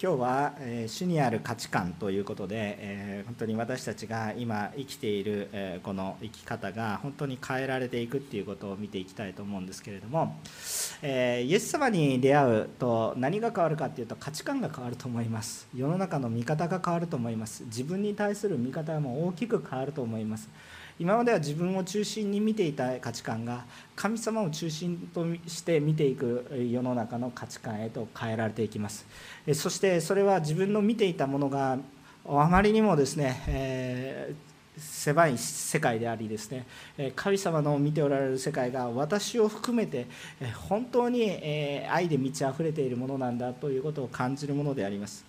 今日は、えー、主にある価値観ということで、えー、本当に私たちが今生きている、えー、この生き方が本当に変えられていくっていうことを見ていきたいと思うんですけれども、えイエス様に出会うと何が変わるかっていうと価値観が変わると思います。世の中の見方が変わると思います。自分に対する見方も大きく変わると思います。今までは自分を中心に見ていた価値観が神様を中心として見ていく世の中の価値観へと変えられていきます。そしてそれは自分の見ていたものがあまりにもですね、えー狭い世界でありですね神様の見ておられる世界が私を含めて本当に愛で満ち溢れているものなんだということを感じるものであります。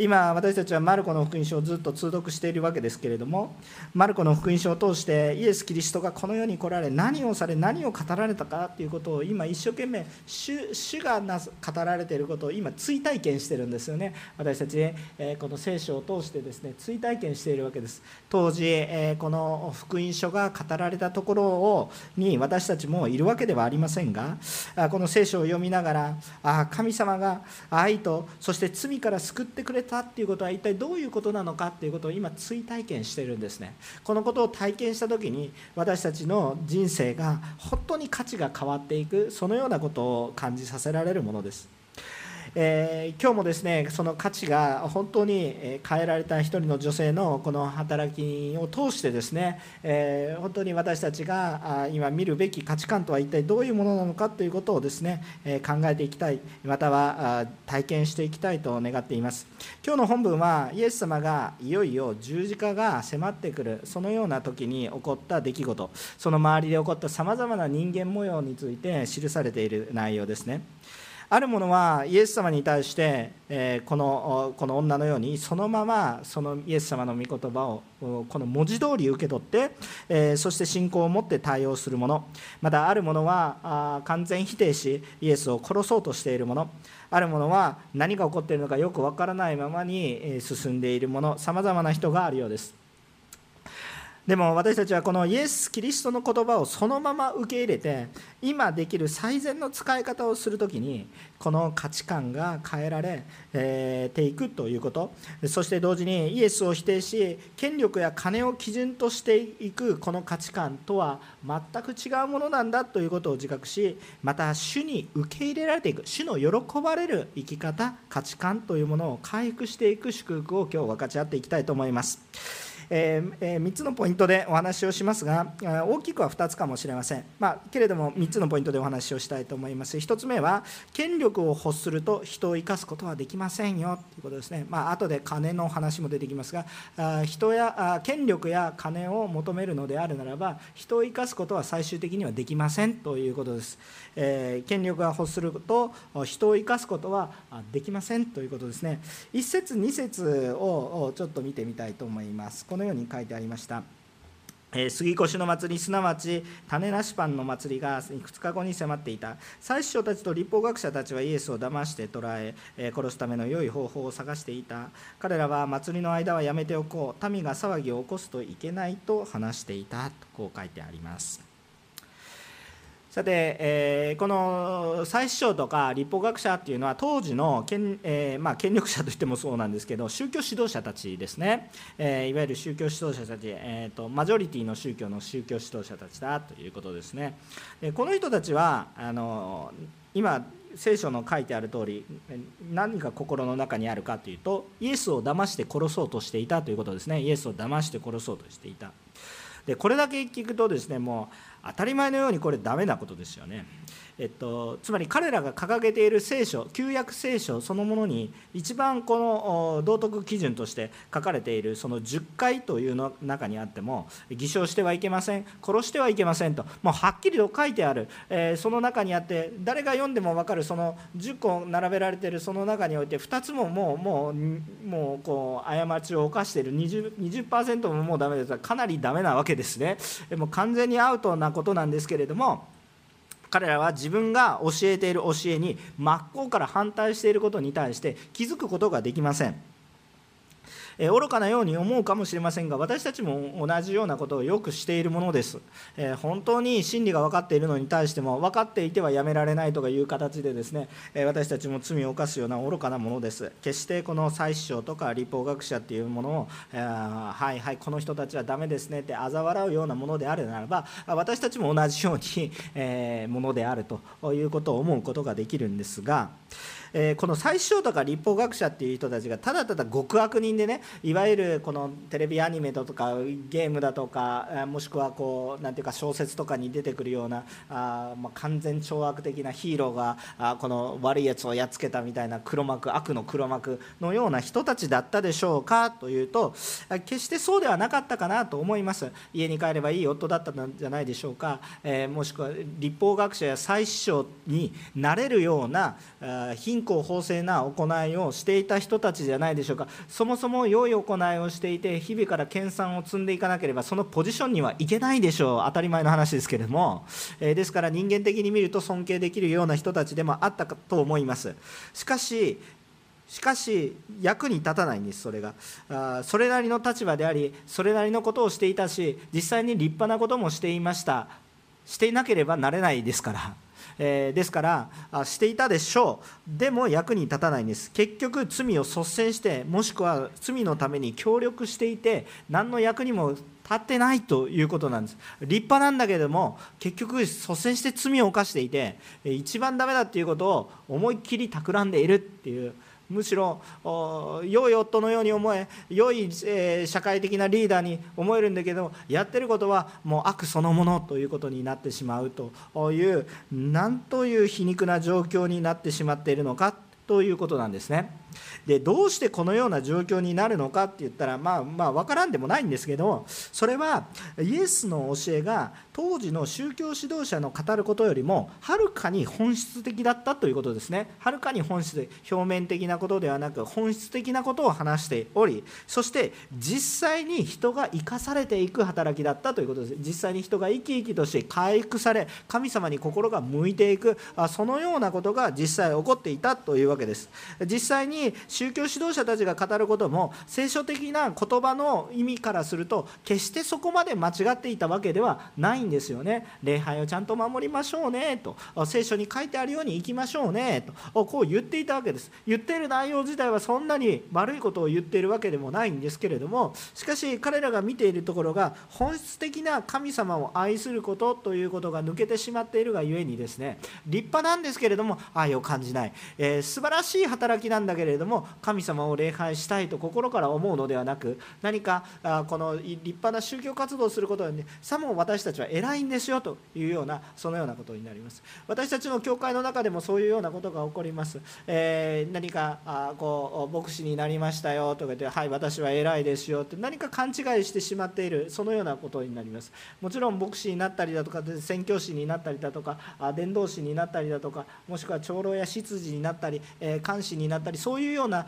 今私たちはマルコの福音書をずっと通読しているわけですけれどもマルコの福音書を通してイエス・キリストがこの世に来られ何をされ何を語られたかということを今一生懸命主主がな語られていることを今追体験してるんですよね。私たち、えこの聖書を通してですね追体験しているわけです。当時、えこの福音書が語られたところをに私たちもいるわけではありませんがこの聖書を読みながらあ神様が愛とそして罪から救ってくれたたっていうことは一体どういうことなのかっていうことを今追体験してるんですね。このことを体験した時に私たちの人生が本当に価値が変わっていくそのようなことを感じさせられるものです。えー、今日もですねその価値が本当に変えられた一人の女性のこの働きを通してですね、えー、本当に私たちが今見るべき価値観とは一体どういうものなのかということをですね、考えていきたいまたは体験していきたいと願っています。今日の本文はイエス様がいよいよ十字架が迫ってくるそのような時に起こった出来事。その周りで起こったさまざまな人間模様について記されている内容ですね。ある者はイエス様に対して、えこのこの女のようにそのままそのイエス様の御言葉をこの文字通り受け取って、えそして信仰を持って対応する者またある者は完全否定しイエスを殺そうとしている者ある者は何が起こっているのかよくわからないままに進んでいる者さまざまな人があるようです。でも私たちはこのイエス・キリストの言葉をそのまま受け入れて今できる最善の使い方をする時にこの価値観が変えられていくということそして同時にイエスを否定し権力や金を基準としていくこの価値観とは全く違うものなんだということを自覚しまた主に受け入れられていく主の喜ばれる生き方価値観というものを回復していく祝福を今日分かち合っていきたいと思います。えー、3つのポイントでお話をしますが大きくは2つかもしれません、まあ、けれども3つのポイントでお話をしたいと思います。1つ目は権力を欲すると人を生かすことはできませんよということですね、まあ後で金の話も出てきますが人や権力や金を求めるのであるならば人を生かすことは最終的にはできませんということです、えー、権力が欲すると人を生かすことはできませんということですね。1節2節をちょっと見てみたいと思います。このように書いてありました。え杉越の祭りすなわち種なしパンの祭りがいくつか後に迫っていた。祭司長たちと立法学者たちはイエスを騙して捕らええ殺すための良い方法を探していた。彼らは祭りの間はやめておこう。民が騒ぎを起こすといけないと話していたとこう書いてあります。さて、えー、この祭司長とか立法学者っていうのは当時の権,、えーまあ、権力者といってもそうなんですけど宗教指導者たちですね、えー、いわゆる宗教指導者たち、えーと、マジョリティの宗教の宗教指導者たちだということですね。でこの人たちはあの今聖書の書いてある通り何が心の中にあるかというとイエスを騙して殺そうとしていたということですね。イエスを騙して殺そうとしていた。でこれだけ聞くとですねもう当たり前のようにこれダメなことですよね。えっと、つまり彼らが掲げている聖書旧約聖書そのものに一番この道徳基準として書かれているその10回というの中にあっても偽証してはいけません殺してはいけませんともうはっきりと書いてある、えー、その中にあって誰が読んでも分かるその10個並べられているその中において2つももうもうもうこう過ちを犯している 20%, 20ももうダメです。かなりダメなわけですね。もう完全にアウトなことなんですけれども彼らは自分が教えている教えに真っ向から反対していることに対して気づくことができません。え愚かなように思うかもしれませんが私たちも同じようなことをよくしているものです、え本当に真理が分かっているのに対しても分かっていてはやめられないとかいう形でですね、え私たちも罪を犯すような愚かなものです。決してこの祭司長とか立法学者っていうものを、えはいはいこの人たちはダメですねって嘲笑うようなものであるならば私たちも同じように、えものであるということを思うことができるんですがえー、この最小とか立法学者っていう人たちがただただ極悪人でねいわゆるこのテレビアニメだとかゲームだとかもしくはこうなんていうか小説とかに出てくるようなあ、まあ、完全懲悪的なヒーローがあこの悪いやつをやっつけたみたいな黒幕悪の黒幕のような人たちだったでしょうかというと決してそうではなかったかなと思います。家に帰ればいい夫だったんじゃないでしょうか、えー、もしくは立法学者や祭司長になれるような貧貧困法制な行いをしていた人たちじゃないでしょうか。そもそも良い行いをしていて日々から研鑽を積んでいかなければそのポジションにはいけないでしょう。当たり前の話ですけれども、えですから人間的に見ると尊敬できるような人たちでもあったかと思います。しかししかし役に立たないんですそれが。あそれなりの立場でありそれなりのことをしていたし実際に立派なこともしていました。していなければなれないですから。えー、ですからしていたでしょう。でも役に立たないんです。結局罪を率先してもしくは罪のために協力していて何の役にも立ってないということなんです。立派なんだけれども結局率先して罪を犯していて一番ダメだっていうことを思いっきり企んでいるっていうむしろ良い夫のように思え良い、え社会的なリーダーに思えるんだけどやってることはもう悪そのものということになってしまうというなんという皮肉な状況になってしまっているのかということなんですね。でどうしてこのような状況になるのかって言ったらまあまあ分からんでもないんですけどそれはイエスの教えが当時の宗教指導者の語ることよりもはるかに本質的だったということですね。はるかに本質的表面的なことではなく本質的なことを話しておりそして実際に人が生かされていく働きだったということです。実際に人が生き生きとして回復され神様に心が向いていくそのようなことが実際起こっていたというわけです。実際に宗教指導者たちが語ることも聖書的な言葉の意味からすると決してそこまで間違っていたわけではないんですよね。礼拝をちゃんと守りましょうね。と。聖書に書いてあるように行きましょうね。と。こう言っていたわけです。言っている内容自体はそんなに悪いことを言っているわけでもないんですけれどもしかし彼らが見ているところが本質的な神様を愛することということが抜けてしまっているがゆえにですね立派なんですけれども愛を感じない、えー、素晴らしい働きなんだけれども神様を礼拝したいと心から思うのではなく何かあこの立派な宗教活動をすることで、ね、さも私たちは偉いんですよというようなそのようなことになります。私たちの教会の中でもそういうようなことが起こります、えー、何かあこう牧師になりましたよとか言ってはい私は偉いですよって何か勘違いしてしまっているそのようなことになります。もちろん牧師になったりだとか宣教師になったりだとか伝道師になったりだとかもしくは長老や執事になったり、えー、監視になったりそういうような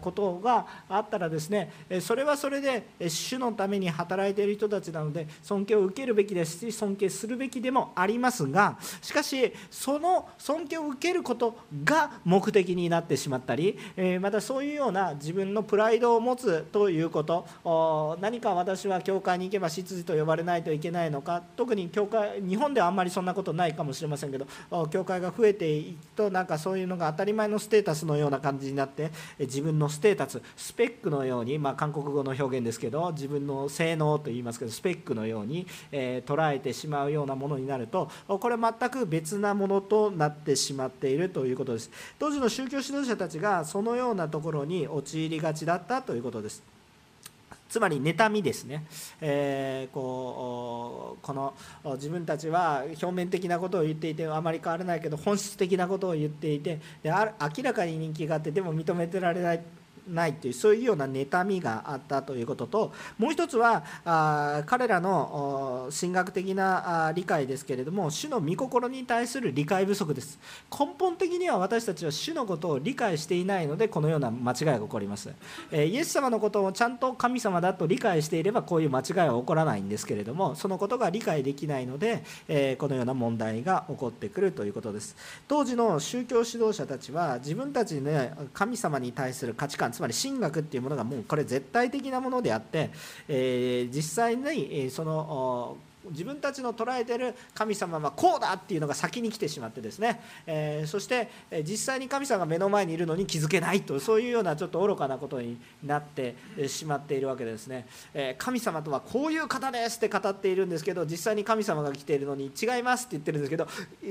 ことがあったらですねそれはそれで主のために働いている人たちなので尊敬を受けるべきです。し尊敬するべきでもありますがしかしその尊敬を受けることが目的になってしまったりまたそういうような自分のプライドを持つということ何か私は教会に行けば執事と呼ばれないといけないのか特に教会日本ではあんまりそんなことないかもしれませんけど教会が増えていくとなんかそういうのが当たり前のステータスのような感じになって自分のステータススペックのように、まあ、韓国語の表現ですけど自分の性能と言いますけどスペックのように、えー、捉えてしまうようなものになるとこれ全く別なものとなってしまっているということです。当時の宗教指導者たちがそのようなところに陥りがちだったということです。つまり妬みですね、えー、こうこの自分たちは表面的なことを言っていてあまり変わらないけど本質的なことを言っていてで明らかに人気があってでも認めてられない。ないというそういうような妬みがあったということともう一つはあ彼らの神学的な理解ですけれども主の御心に対する理解不足です。根本的には私たちは主のことを理解していないのでこのような間違いが起こります、えイエス様のことをちゃんと神様だと理解していればこういう間違いは起こらないんですけれどもそのことが理解できないので、えこのような問題が起こってくるということです。当時の宗教指導者たちは自分たちで、ね、神様に対する価値観つまり神学っていうものがもうこれ絶対的なものであって、えー、実際にその自分たちの捉えてる神様はこうだっていうのが先に来てしまってですね、えー、そして実際に神様が目の前にいるのに気づけないとそういうようなちょっと愚かなことになってしまっているわけですね、えー、神様とはこういう方ですって語っているんですけど実際に神様が来ているのに違いますって言ってるんですけど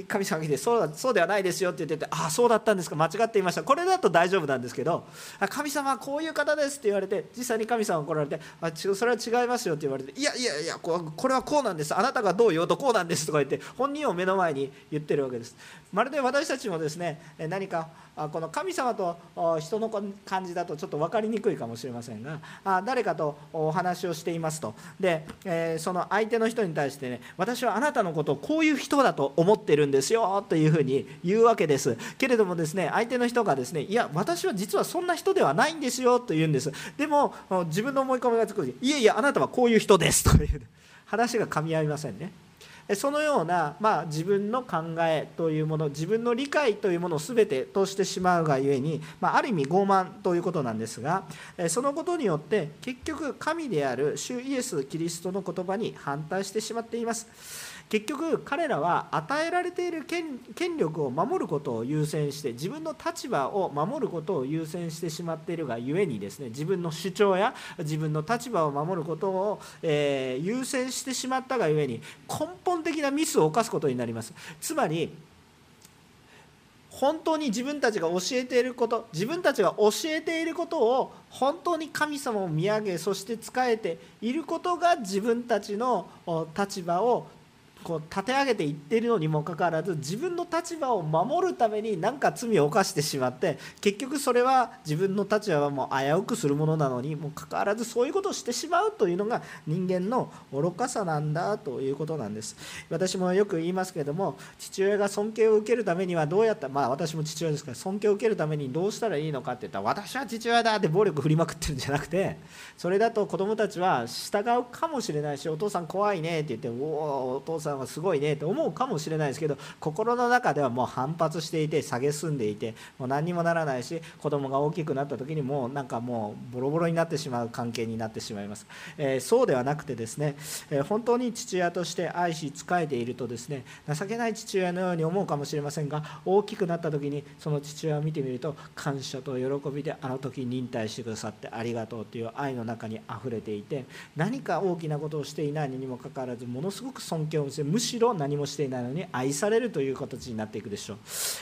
神様が来てそうだそうではないですよって言っててああそうだったんですか。間違っていました。これだと大丈夫なんですけど神様はこういう方ですって言われて実際に神様が来られてあそれは違いますよって言われていやいやいやこれはこうなんです。です。あなたがどう言おうとこうなんですとか言って本人を目の前に言ってるわけです。まるで私たちもですね何かこの神様と人の感じだとちょっと分かりにくいかもしれませんが誰かとお話をしていますと。でその相手の人に対してね私はあなたのことをこういう人だと思ってるんですよというふうに言うわけです。けれどもですね相手の人がですねいや私は実はそんな人ではないんですよと言うんです。でも自分の思い込みがつくいやいやあなたはこういう人ですという。話が噛み合いませんねそのような、まあ、自分の考えというもの自分の理解というものを全て通してしまうがゆえに、まあ、ある意味傲慢ということなんですがそのことによって結局神である主イエス・キリストの言葉に反対してしまっています。結局彼らは与えられている権力を守ることを優先して自分の立場を守ることを優先してしまっているがゆえにですね自分の主張や自分の立場を守ることを、えー、優先してしまったがゆえに根本的なミスを犯すことになります。つまり本当に自分たちが教えていること自分たちが教えていることを本当に神様を見上げそして仕えていることが自分たちの立場をこう立て上げていってるのにもかかわらず自分の立場を守るために何か罪を犯してしまって結局それは自分の立場はもう危うくするものなのにもかかわらずそういうことをしてしまうというのが人間の愚かさなんだということなんです。私もよく言いますけれども父親が尊敬を受けるためにはどうやったまあ私も父親ですから尊敬を受けるためにどうしたらいいのかって言ったら私は父親だって暴力振りまくってるんじゃなくてそれだと子供たちは従うかもしれないしお父さん怖いねって言っておおお父さんんはすごいねと思うかもしれないですけど心の中ではもう反発していて蔑んでいてもう何にもならないし子供が大きくなった時にもうなんかもうボロボロになってしまう関係になってしまいます、えー、そうではなくてですね、えー、本当に父親として愛し仕えているとですね情けない父親のように思うかもしれませんが大きくなった時にその父親を見てみると感謝と喜びであの時忍耐してくださってありがとうという愛の中にあふれていて何か大きなことをしていないにもかかわらずものすごく尊敬を見せむしろ何もしていないのに愛されるという形になっていくでしょ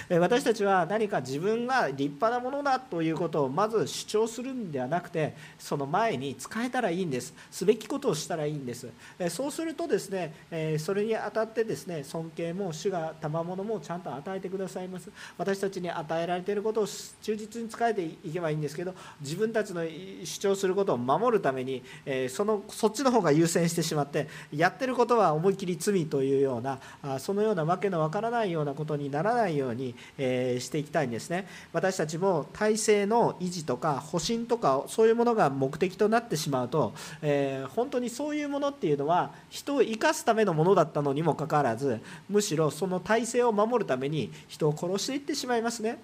う。私たちは何か自分が立派なものだということをまず主張するんではなくてその前に使えたらいいんです。すべきことをしたらいいんです。そうするとですねそれにあたってですね尊敬も主が賜物もちゃんと与えてくださいます。私たちに与えられていることを忠実に使えていけばいいんですけど自分たちの主張することを守るためにそのそっちの方が優先してしまってやってることは思い切り罪というようなそのようなわけのわからないようなことにならないように、えしていきたいんですね私たちも体制の維持とか保身とかそういうものが目的となってしまうと、え本当にそういうものっていうのは人を生かすためのものだったのにもかかわらずむしろその体制を守るために人を殺していってしまいますね。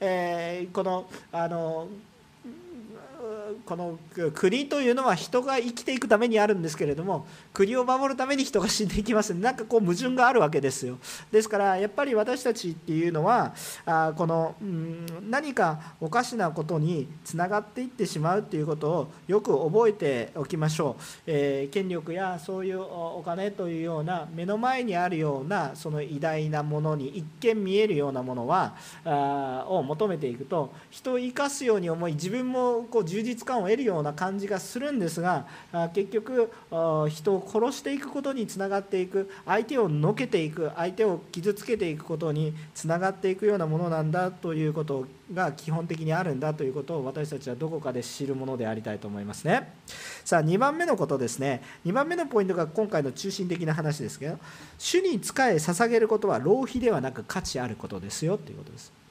えー、このあのこの国というのは人が生きていくためにあるんですけれども国を守るために人が死んでいきます。なんかこう矛盾があるわけですよ。ですからやっぱり私たちっていうのはあこの、うん、何かおかしなことにつながっていってしまうっていうことをよく覚えておきましょう、えー、権力やそういうお金というような目の前にあるようなその偉大なものに一見見えるようなものはあを求めていくと人を生かすように思い自分もこう充実感を得るような感じがするんですが結局人を殺していくことにつながっていく相手をのけていく相手を傷つけていくことにつながっていくようなものなんだということが基本的にあるんだということを私たちはどこかで知るものでありたいと思いますね。さあ2番目のことですね。2番目のポイントが今回の中心的な話ですけど主に仕え捧げることは浪費ではなく価値あることですよということです。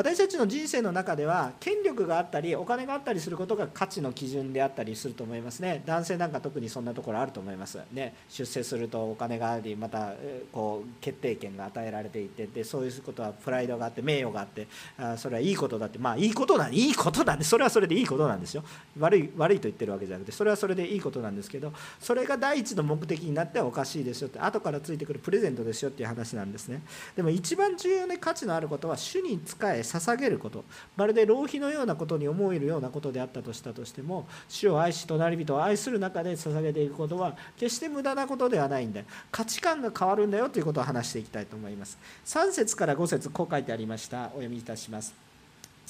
私たちの人生の中では権力があったりお金があったりすることが価値の基準であったりすると思いますね。男性なんか特にそんなところあると思います。ね。出世するとお金がありまたこう決定権が与えられていてでそういうことはプライドがあって名誉があってあそれはいいことだって。まあいいことなんいいことなんでそれはそれでいいことなんですよ。悪い悪いと言ってるわけじゃなくてそれはそれでいいことなんですけどそれが第一の目的になってはおかしいですよって後からついてくるプレゼントですよっていう話なんですね。でも一番重要な価値のあることは主に仕え捧げること。まるで浪費のようなことに思えるようなことであったとしたとしても主を愛し隣人を愛する中で捧げていくことは決して無駄なことではないんだ。価値観が変わるんだよということを話していきたいと思います。3節から5節こう書いてありました。お読みいたします。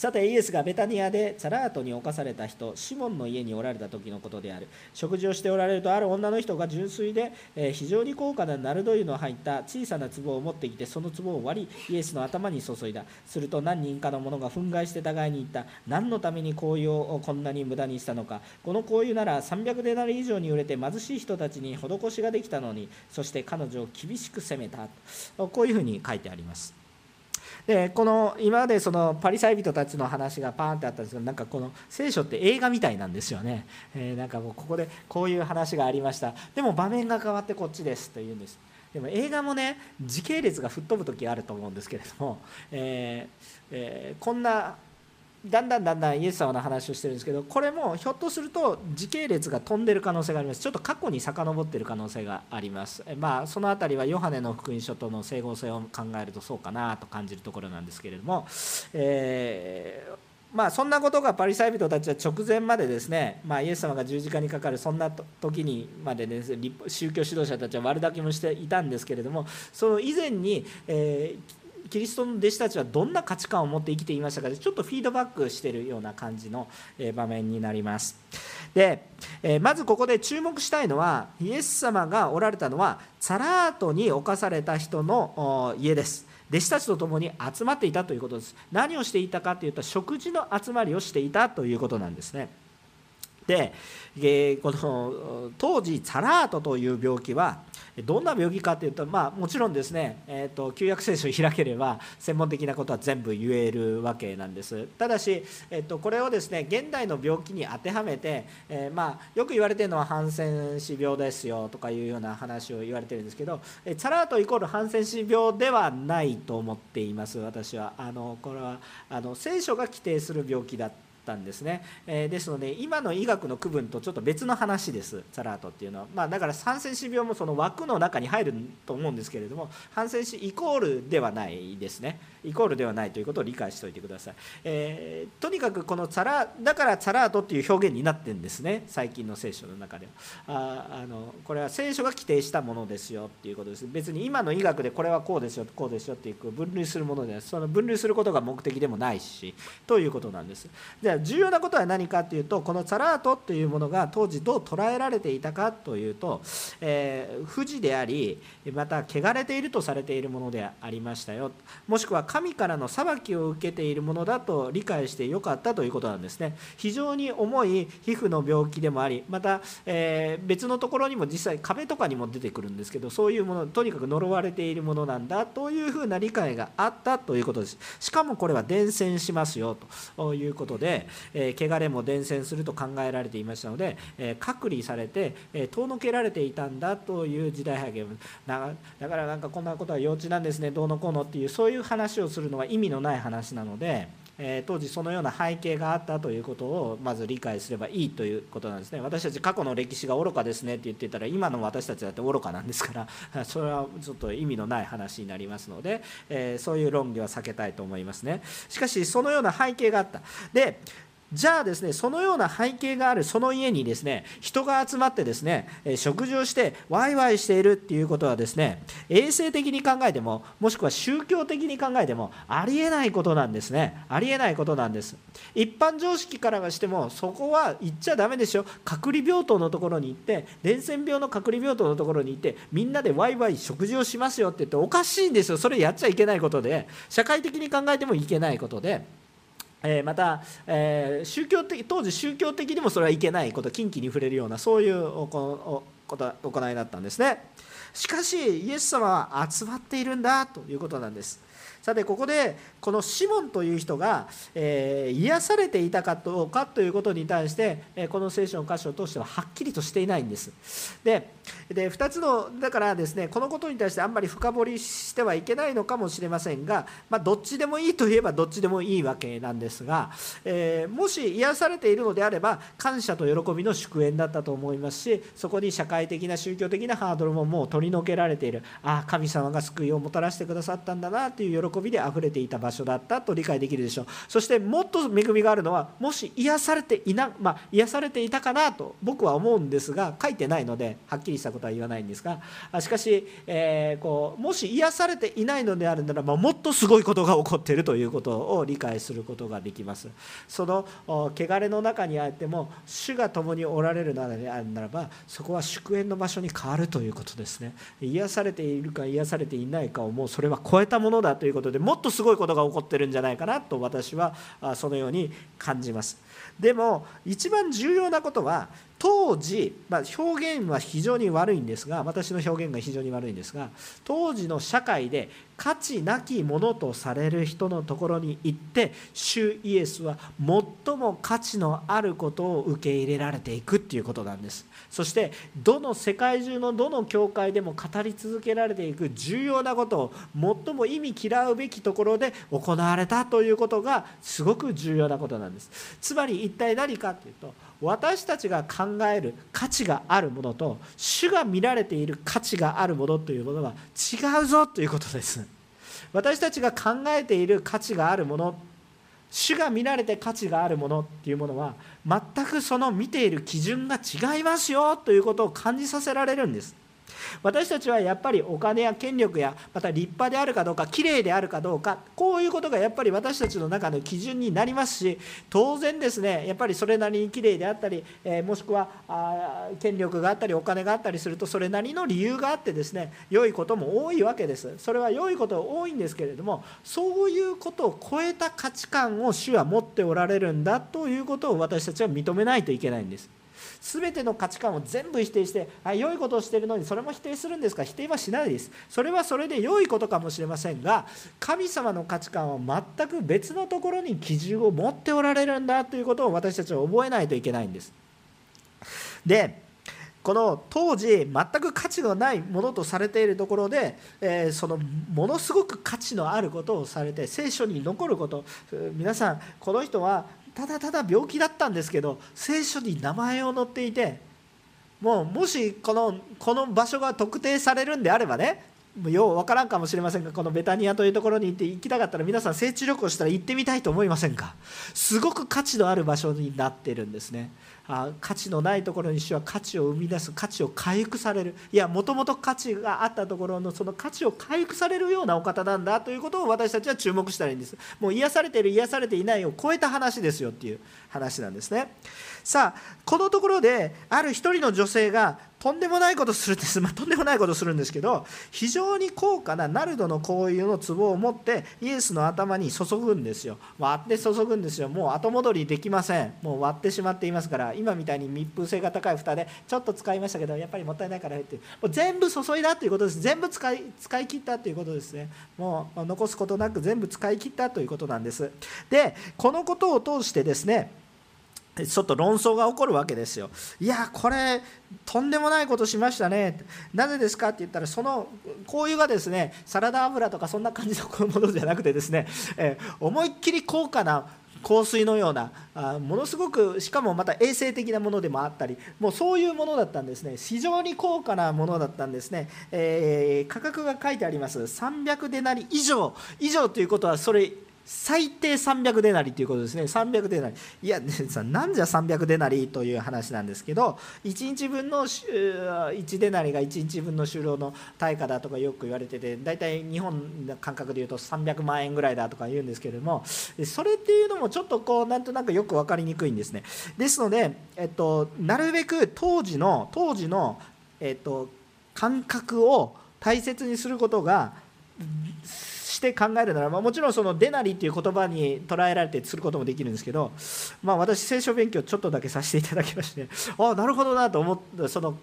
さてイエスがベタニアでサラートに侵された人シモンの家におられた時のことである。食事をしておられるとある女の人が純粋で、え非常に高価なナルド油の入った小さな壺を持ってきてその壺を割りイエスの頭に注いだ。すると何人かの者が憤慨して互いに言った。何のために香油をこんなに無駄にしたのか。この香油なら300デナリ以上に売れて貧しい人たちに施しができたのにそして彼女を厳しく責めた。こういうふうに書いてあります。でこの今までそのパリサイ人たちの話がパーンってあったんですけどなんかこの聖書って映画みたいなんですよね、えー、なんかもうここでこういう話がありました。でも場面が変わってこっちですというんです。でも映画もね時系列が吹っ飛ぶ時あると思うんですけれども、えーえー、こんなだんだんだんだんイエス様の話をしてるんですけどこれもひょっとすると時系列が飛んでる可能性があります。ちょっと過去に遡ってる可能性があります。まあその辺りはヨハネの福音書との整合性を考えるとそうかなと感じるところなんですけれども、えーまあ、そんなことがパリサイ人たちは直前までですね、まあ、イエス様が十字架にかかるそんな時にまで、ね、宗教指導者たちは悪だけもしていたんですけれどもその以前に、えーキリストの弟子たちはどんな価値観を持って生きていましたかちょっとフィードバックしているような感じの場面になります。でまずここで注目したいのはイエス様がおられたのはサラートに侵された人の家です。弟子たちと共に集まっていたということです。何をしていたかというと食事の集まりをしていたということなんですね。でこの当時サラートという病気はどんな病気かというと、まあ、もちろんですね、えーと、旧約聖書を開ければ専門的なことは全部言えるわけなんです。ただし、えーと、これをですね現代の病気に当てはめて、えー、まあ、よく言われてるのはハンセン氏病ですよとかいうような話を言われてるんですけどサラートイコールハンセン氏病ではないと思っています私は。あのこれはあの聖書が規定する病気だたんですね、えー、ですので今の医学の区分とちょっと別の話です。サラートっていうのは、まあ、だからハンセン氏病もその枠の中に入ると思うんですけれどもハンセン氏イコールではないですね。イコールではないということを理解しておいてください、えー、とにかくこのサラだからサラートっていう表現になってるんですね。最近の聖書の中では。ああのこれは聖書が規定したものですよっていうことです。別に今の医学でこれはこうですよこうですよっていう分類するものではその分類することが目的でもないしということなんです。じゃあ重要なことは何かというとこのサラートというものが当時どう捉えられていたかというと、えー、不治でありまた汚れているとされているものでありましたよ。もしくは神からの裁きを受けているものだと理解してよかったということなんですね。非常に重い皮膚の病気でもありまた、えー、別のところにも実際壁とかにも出てくるんですけどそういうものとにかく呪われているものなんだというふうな理解があったということです。しかもこれは伝染しますよということで、えー、汚れも伝染すると考えられていましたので、えー、隔離されて、え遠のけられていたんだという時代背景だからなんかこんなことは幼稚なんですねどうのこうのっていうそういう話をするのは意味のない話なので、え当時そのような背景があったということをまず理解すればいいということなんですね。私たち過去の歴史が愚かですねって言ってたら今の私たちだって愚かなんですから それはちょっと意味のない話になりますので、えそういう論議は避けたいと思いますね。しかしそのような背景があった。でじゃあですねそのような背景があるその家にですね人が集まってですね食事をしてワイワイしているっていうことはですね衛生的に考えてももしくは宗教的に考えてもありえないことなんですね。ありえないことなんです。一般常識からはしてもそこは行っちゃだめでしょ隔離病棟のところに行って伝染病の隔離病棟のところに行ってみんなでワイワイ食事をしますよって言っておかしいんですよ。それやっちゃいけないことで。社会的に考えてもいけないことで。えまた、え宗教的当時宗教的にもそれはいけないこと近畿に触れるようなそういう行いだったんですね。しかしイエス様は集まっているんだということなんです。さてここでこのシモンという人が、えー、癒されていたかどうかということに対して、えこの聖書の箇所を通してははっきりとしていないんです。でで2つのだからですねこのことに対してあんまり深掘りしてはいけないのかもしれませんが、まあ、どっちでもいいといえばどっちでもいいわけなんですが、えー、もし癒されているのであれば感謝と喜びの祝宴だったと思いますしそこに社会的な宗教的なハードルももう取り除けられている。ああ神様が救いをもたらしてくださったんだなという喜び喜びであふれていた場所だったと理解できるでしょう。そしてもっと恵みがあるのはもし癒されていな、まあ、癒されていたかなと僕は思うんですが書いてないのではっきりしたことは言わないんですがしかし、えー、こうもし癒されていないのであるならばもっとすごいことが起こっているということを理解することができます。その汚れの中にあっても主が共におられるならばそこは祝宴の場所に変わるということですね。癒されているか癒されていないかをもうそれは超えたものだということでもっとすごいことが起こってるんじゃないかなと私はそのように感じます。でも一番重要なことは当時、まあ、表現は非常に悪いんですが私の表現が非常に悪いんですが当時の社会で価値なきものとされる人のところに行って主イエスは最も価値のあることを受け入れられていくっていうことなんです。そしてどの世界中のどの教会でも語り続けられていく重要なことを最も意味嫌うべきところで行われたということがすごく重要なことなんです。つまり一体何かっていうと私たちが考える価値があるものと主が見られている価値があるものというものは違うぞということです。私たちが考えている価値があるもの主が見られて価値があるものっていうものは全くその見ている基準が違いますよということを感じさせられるんです。私たちはやっぱりお金や権力やまた立派であるかどうか綺麗であるかどうかこういうことがやっぱり私たちの中の基準になりますし当然ですねやっぱりそれなりに綺麗であったり、えもしくはあ権力があったりお金があったりするとそれなりの理由があってですね良いことも多いわけですそれは良いこと多いんですけれどもそういうことを超えた価値観を主は持っておられるんだということを私たちは認めないといけないんです。全ての価値観を全部否定してあ良いことをしているのにそれも否定するんですか？否定はしないです。それはそれで良いことかもしれませんが神様の価値観は全く別のところに基準を持っておられるんだということを私たちは覚えないといけないんです。でこの当時全く価値のないものとされているところで、えー、そのものすごく価値のあることをされて聖書に残ること。皆さんこの人はただただ病気だったんですけど聖書に名前を載っていてもうもしこのこの場所が特定されるんであればねよう分からんかもしれませんがこのベタニアというところに行って行きたかったら皆さん聖地旅行したら行ってみたいと思いませんか？すごく価値のある場所になってるんですね。あ価値のないところに主は価値を生み出す価値を回復される。いやもともと価値があったところのその価値を回復されるようなお方なんだということを私たちは注目したらいいんです。もう癒されている癒されていないを超えた話ですよっていう話なんですね。さあこのところである一人の女性がとんでもないことするんです、まあ、とんでもないことするんですけど非常に高価なナルドの香油の壺を持ってイエスの頭に注ぐんですよ。割って注ぐんですよ。もう後戻りできません。もう割ってしまっていますから今みたいに密封性が高い蓋でちょっと使いましたけどやっぱりもったいないからってもう全部注いだということです。全部使い使い切ったということですね。もう残すことなく全部使い切ったということなんです。でこのことを通してですねちょっと論争が起こるわけですよ。いや、これ、とんでもないことしましたね。なぜですかって言ったら、その香油がですね、サラダ油とかそんな感じのものじゃなくてですね、え思いっきり高価な香水のようなあものすごくしかもまた衛生的なものでもあったりもうそういうものだったんですね非常に高価なものだったんですね、えー、価格が書いてあります300デナリ以上以上ということはそれ最低300デナリということですね。300デナリ。いや なんじゃ300デナリという話なんですけど1日分の1デナリが1日分の就労の対価だとかよく言われてて大体日本の感覚で言うと300万円ぐらいだとか言うんですけれどもそれっていうのもちょっとこうなんとなくよく分かりにくいんですね。ですので、えっと、なるべく当時の当時の、えっと、感覚を大切にすることがして考えるなら、まあ、もちろんそのデナリっていう言葉に捉えられてすることもできるんですけど、まあ、私聖書勉強ちょっとだけさせていただきましてああなるほどなと思ってその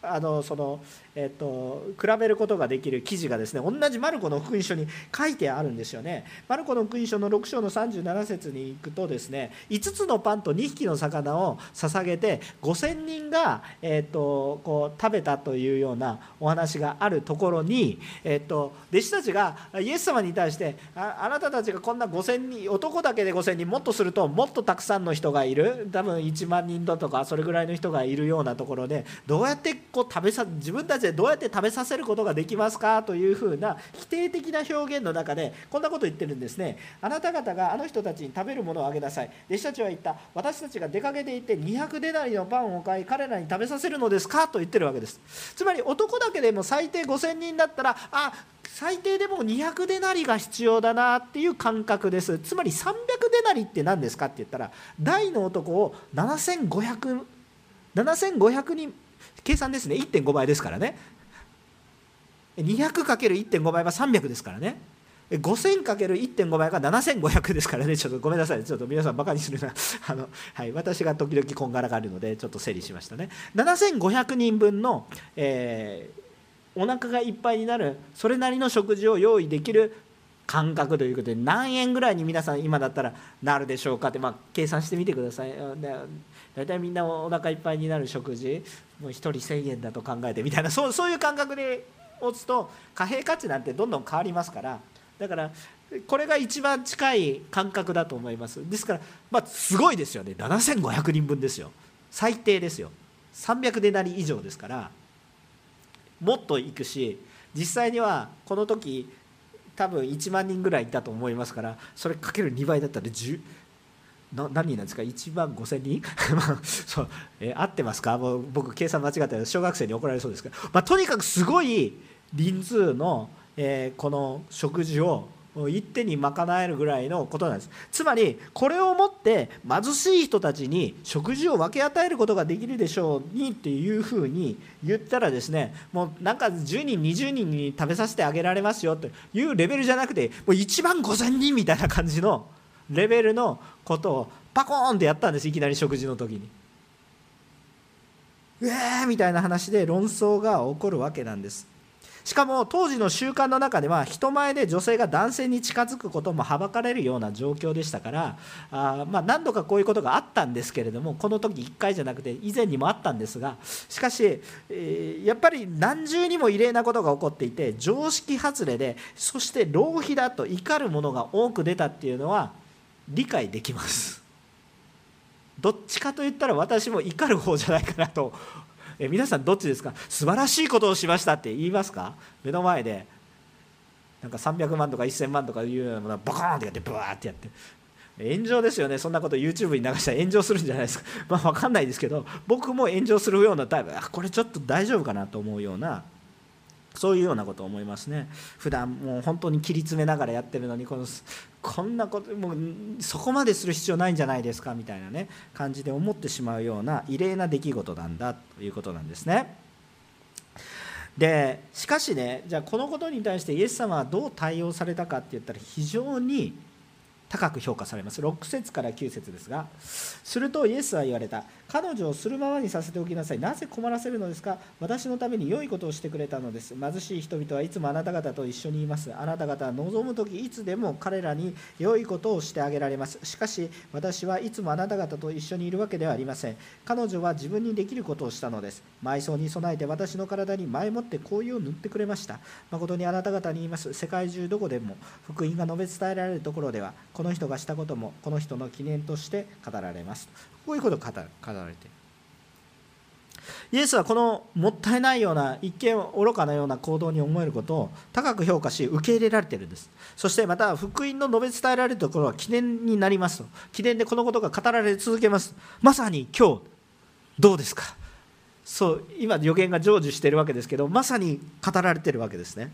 あのその、えっと、比べることができる記事がですね同じマルコの福音書に書いてあるんですよね。マルコの福音書の6章の37節に行くとですね5つのパンと2匹の魚を捧げて5000人が、えっと、こう食べたというようなお話があるところに、えっと、弟子たちがイエス様に対してあなたたちがこんな5000人男だけで5000人もっとするともっとたくさんの人がいる多分1万人だとかそれぐらいの人がいるようなところでどうやってこう食べさ自分たちでどうやって食べさせることができますかというふうな否定的な表現の中でこんなこと言ってるんですね。あなた方があの人たちに食べるものをあげなさい。弟子たちは言った私たちが出かけていって200デナリのパンを買い彼らに食べさせるのですかと言ってるわけです。つまり男だけでも最低5000人だったらあ最低でも200デナリが必要だなっていう感覚です。つまり300デナリって何ですかって言ったら大の男を7500 7500人計算ですね。1.5倍ですからね。200×1.5 倍は300ですからね。5000×1.5 倍が7500ですからね。ちょっとごめんなさい。ちょっと皆さんバカにするな。あの、はい、私が時々こんがらがるのでちょっと整理しましたね。7500人分の、えー、お腹がいっぱいになるそれなりの食事を用意できる感覚ということで何円ぐらいに皆さん今だったらなるでしょうかって、まあ、計算してみてください。大体みんなお腹いっぱいになる食事もう1人1000円だと考えてみたいなそうそういう感覚で持つと貨幣価値なんてどんどん変わりますからだからこれが一番近い感覚だと思います。ですからまあすごいですよね。7500人分ですよ。最低ですよ。300デナリ以上ですからもっといくし実際にはこの時多分1万人ぐらいいたと思いますからそれかける2倍だったら10な何人なんですか？1万5000人？そう、えー、合ってますか？もう僕計算間違ったら小学生に怒られそうですけど、まあ、とにかくすごい人数の、えー、この食事を一手に賄えるぐらいのことなんです。つまりこれをもって貧しい人たちに食事を分け与えることができるでしょうにっていうふうに言ったらですねもうなんか10人20人に食べさせてあげられますよというレベルじゃなくてもう1万5000人みたいな感じのレベルのことをパコーンってやったんですいきなり食事の時に。えーみたいな話で論争が起こるわけなんです。しかも当時の習慣の中では人前で女性が男性に近づくこともはばかれるような状況でしたからあまあ何度かこういうことがあったんですけれどもこの時1回じゃなくて以前にもあったんですがしかし、えやっぱり何重にも異例なことが起こっていて常識外れでそして浪費だと怒るものが多く出たっていうのは理解できます。どっちかといったら私も怒る方じゃないかなと。え皆さんどっちですか？素晴らしいことをしましたって言いますか？目の前で。なんか300万とか1000万とかいうようなものをバコーンってやってブワーってやって。炎上ですよね。そんなこと YouTube に流したら炎上するんじゃないですか。まあ分かんないですけど僕も炎上するようなタイプ。あこれちょっと大丈夫かなと思うようなそういうようなことを思いますね普段もう本当に切り詰めながらやってるのにこのこんなこともうそこまでする必要ないんじゃないですかみたいなね感じで思ってしまうような異例な出来事なんだということなんですね。でしかしねじゃあこのことに対してイエス様はどう対応されたかって言ったら非常に高く評価されます。6節から9節ですがするとイエスは言われた。彼女をするままにさせておきなさい。なぜ困らせるのですか？私のために良いことをしてくれたのです。貧しい人々はいつもあなた方と一緒にいます。あなた方は望む時いつでも彼らに良いことをしてあげられます。しかし私はいつもあなた方と一緒にいるわけではありません。彼女は自分にできることをしたのです。埋葬に備えて私の体に前もって紅葉を塗ってくれました。誠にあなた方に言います。世界中どこでも福音が述べ伝えられるところではこの人がしたこともこの人の記念として語られます。こういうことを語られている。イエスはこのもったいないような一見愚かなような行動に思えることを高く評価し受け入れられているんです。そしてまた福音の述べ伝えられるところは記念になります。と記念でこのことが語られ続けます。まさに今日どうですか？そう今予言が成就しているわけですけどまさに語られているわけですね。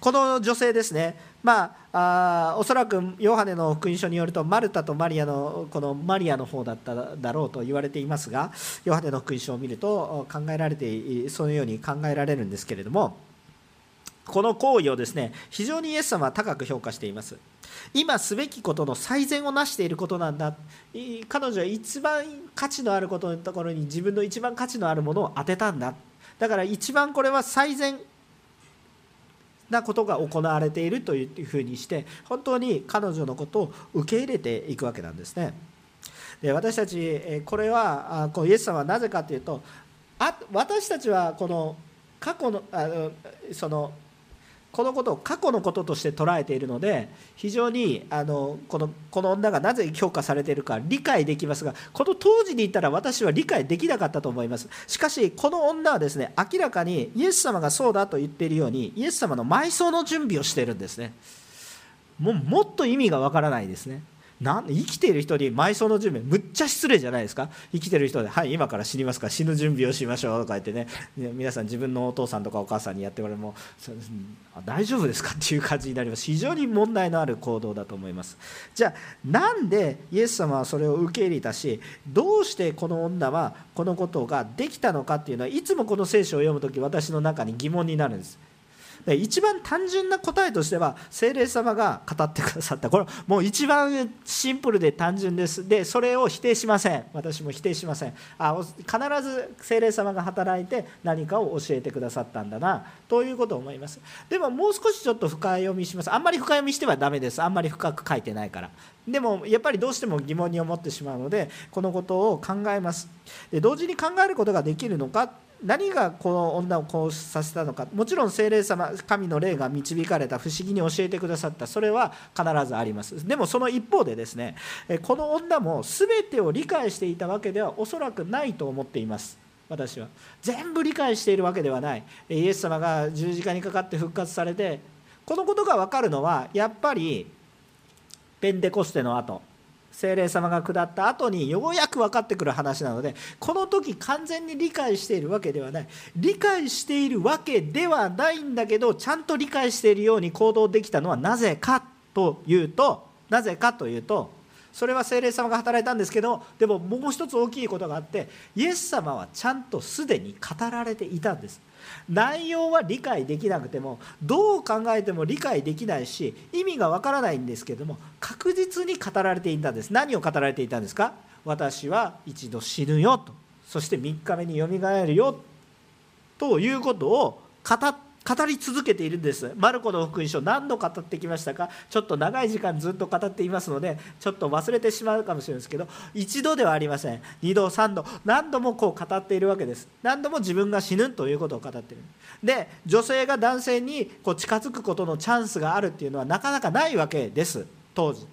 この女性ですね、まあ、あおそらくヨハネの福音書によるとマルタとマリアのこのマリアの方だっただろうと言われていますがヨハネの福音書を見ると考えられてそのように考えられるんですけれどもこの行為をですね非常にイエス様は高く評価しています。今すべきことの最善を成していることなんだ。彼女は一番価値のあることのところに自分の一番価値のあるものを当てたんだ。だから一番これは最善なことが行われているというふうにして本当に彼女のことを受け入れていくわけなんですね。で私たちこれはこうイエス様はなぜかというとあ私たちはこの過去のあのそのこのことを過去のこととして捉えているので非常にあのこのこの女がなぜ評価されているか理解できますがこの当時にいたら私は理解できなかったと思います。しかしこの女はですね明らかにイエス様がそうだと言っているようにイエス様の埋葬の準備をしているんですね。もうもっと意味がわからないですね。なん生きている人に埋葬の準備むっちゃ失礼じゃないですか？生きてる人で「はい今から死にますから死ぬ準備をしましょう」とか言ってね。皆さん自分のお父さんとかお母さんにやってもらう。も大丈夫ですか？っていう感じになります。非常に問題のある行動だと思います。じゃあなんでイエス様はそれを受け入れたしどうしてこの女はこのことができたのかっていうのはいつもこの聖書を読む時私の中に疑問になるんです。で一番単純な答えとしては精霊様が語ってくださった。これもう一番シンプルで単純です。でそれを否定しません。私も否定しません。あ必ず精霊様が働いて何かを教えてくださったんだな。ということを思います。でももう少しちょっと深読みします。あんまり深読みしてはダメです。あんまり深く書いてないから。でもやっぱりどうしても疑問に思ってしまうのでこのことを考えます。で同時に考えることができるのか何がこの女をこうさせたのか。もちろん精霊様神の霊が導かれた不思議に教えてくださった。それは必ずあります。でもその一方でですねこの女も全てを理解していたわけではおそらくないと思っています。私は。全部理解しているわけではない。イエス様が十字架にかかって復活されてこのことが分かるのはやっぱりペンデコステの後。精霊様が下った後にようやく分かってくる話なのでこの時完全に理解しているわけではない。理解しているわけではないんだけどちゃんと理解しているように行動できたのはなぜかというとなぜかというとそれは精霊様が働いたんですけどでももう一つ大きいことがあってイエス様はちゃんとすでに語られていたんです。内容は理解できなくてもどう考えても理解できないし意味がわからないんですけども確実に語られていたんです。何を語られていたんですか？私は一度死ぬよと。そして3日目によみがえるよということを語っ語り続けているんです。マルコの福音書何度語ってきましたか？ちょっと長い時間ずっと語っていますのでちょっと忘れてしまうかもしれないですけど一度ではありません。二度三度何度もこう語っているわけです。何度も自分が死ぬということを語っている。で女性が男性にこう近づくことのチャンスがあるっていうのはなかなかないわけです。当時。